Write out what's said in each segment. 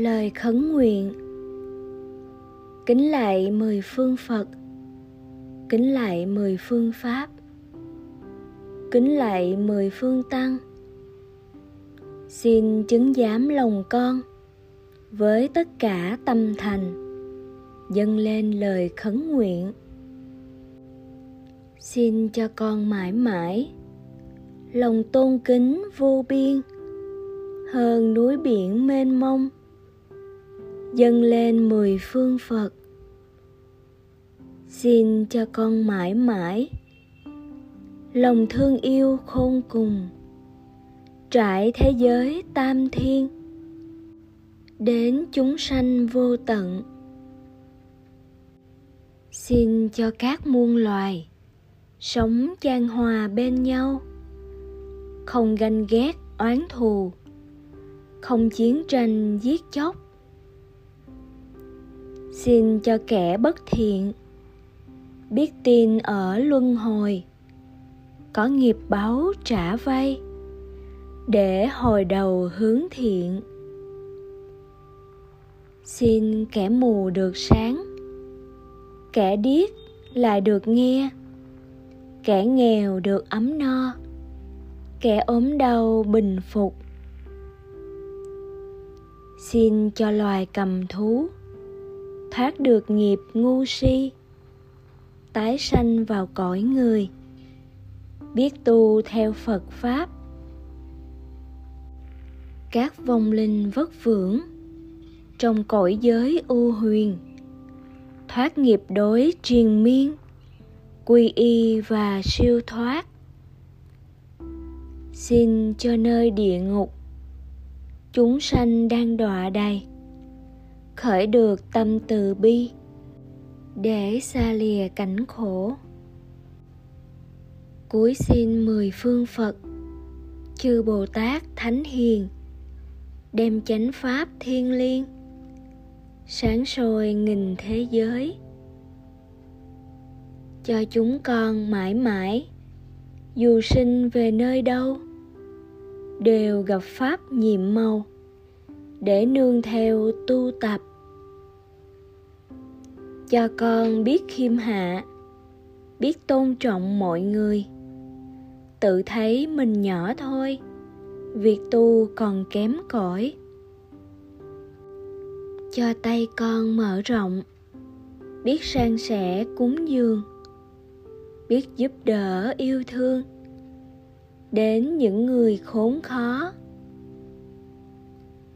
lời khấn nguyện. Kính lạy mười phương phật. Kính lạy mười phương pháp. Kính lạy mười phương tăng. Xin chứng giám lòng con với tất cả tâm thành, dâng lên lời khấn nguyện. Xin cho con mãi mãi lòng tôn kính vô biên, hơn núi biển mênh mông dâng lên mười phương phật. Xin cho con mãi mãi lòng thương yêu khôn cùng, trải thế giới tam thiên, đến chúng sanh vô tận. Xin cho các muôn loài sống chan hòa bên nhau, không ganh ghét oán thù, không chiến tranh giết chóc xin cho kẻ bất thiện. Biết tin ở luân hồi. Có nghiệp báo trả vay. Để hồi đầu hướng thiện. Xin kẻ mù được sáng. Kẻ điếc lại được nghe. Kẻ nghèo được ấm no. Kẻ ốm đau bình phục. Xin cho loài cầm thú thoát được nghiệp ngu si, tái sanh vào cõi người, biết tu theo phật pháp. Các vong linh vất vưởng trong cõi giới u huyền, thoát nghiệp đối triền miên, quy y và siêu thoát. Xin cho nơi địa ngục, chúng sanh đang đọa đầy khởi được tâm từ bi, để xa lìa cảnh khổ. Cúi xin mười phương phật, chư bồ tát thánh hiền, đem chánh pháp thiên liêng, sáng soi nghìn thế giới. Cho chúng con mãi mãi, dù sinh về nơi đâu, đều gặp pháp nhiệm màu để nương theo tu tập. Cho con biết khiêm hạ, biết tôn trọng mọi người. Tự thấy mình nhỏ thôi, việc tu còn kém cỏi. Cho tay con mở rộng, biết san sẻ cúng dường. Biết giúp đỡ yêu thương. Đến những người khốn khó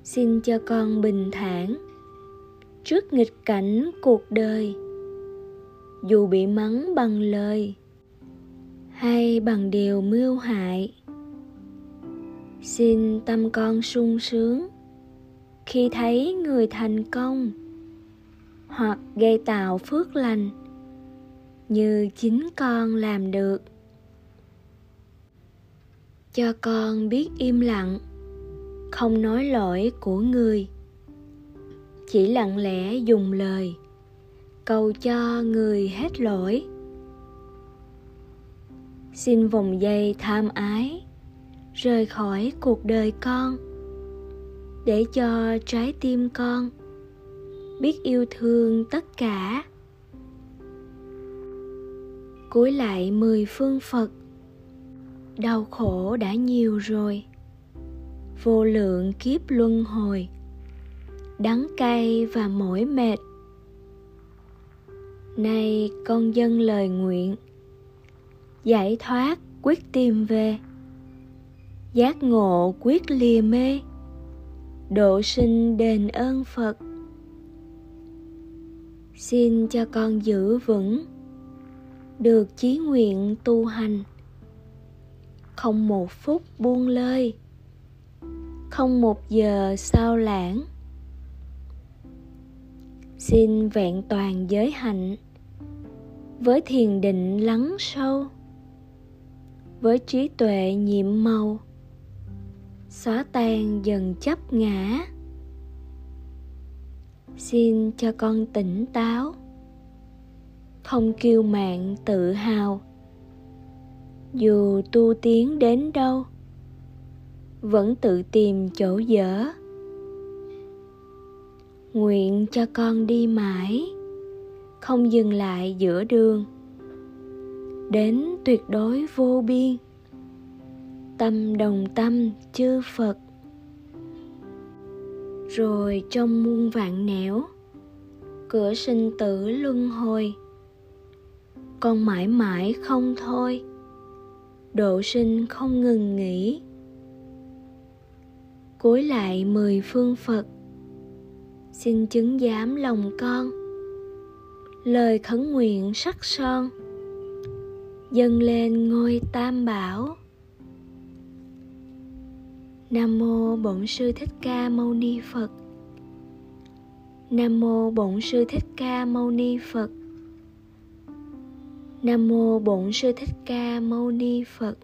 xin cho con bình thản. Trước nghịch cảnh cuộc đời, dù bị mắng bằng lời hay bằng điều mưu hại, xin tâm con sung sướng khi thấy người thành công hoặc gây tạo phước lành như chính con làm được. Cho con biết im lặng không nói lỗi của người. Chỉ lặng lẽ dùng lời, cầu cho người hết lỗi. Xin vòng dây tham ái, rời khỏi cuộc đời con, để cho trái tim con biết yêu thương tất cả. Cúi lại mười phương phật, đau khổ đã nhiều rồi vô lượng kiếp luân hồi, đắng cay và mỏi mệt. Nay con dâng lời nguyện, giải thoát quyết tìm về, giác ngộ quyết lìa mê, độ sinh đền ơn phật. Xin cho con giữ vững được chí nguyện tu hành, không một phút buông lơi không một giờ sao lãng. Xin vẹn toàn giới hạnh, với thiền định lắng sâu, với trí tuệ nhiệm màu, xóa tan dần chấp ngã. Xin cho con tỉnh táo, không kiêu mạn tự hào, dù tu tiến đến đâu vẫn tự tìm chỗ dở. Nguyện cho con đi mãi, không dừng lại giữa đường. Đến tuyệt đối vô biên, tâm đồng tâm chư phật. Rồi trong muôn vạn nẻo, cửa sinh tử luân hồi. Con mãi mãi không thôi, độ sinh không ngừng nghỉ cúi lại mười phương phật. Xin chứng giám lòng con. Lời khấn nguyện sắc son. Dâng lên ngôi tam bảo. Nam mô bổn sư thích ca mâu ni phật. Nam mô bổn sư thích ca mâu ni phật. Nam mô bổn sư thích ca mâu ni phật.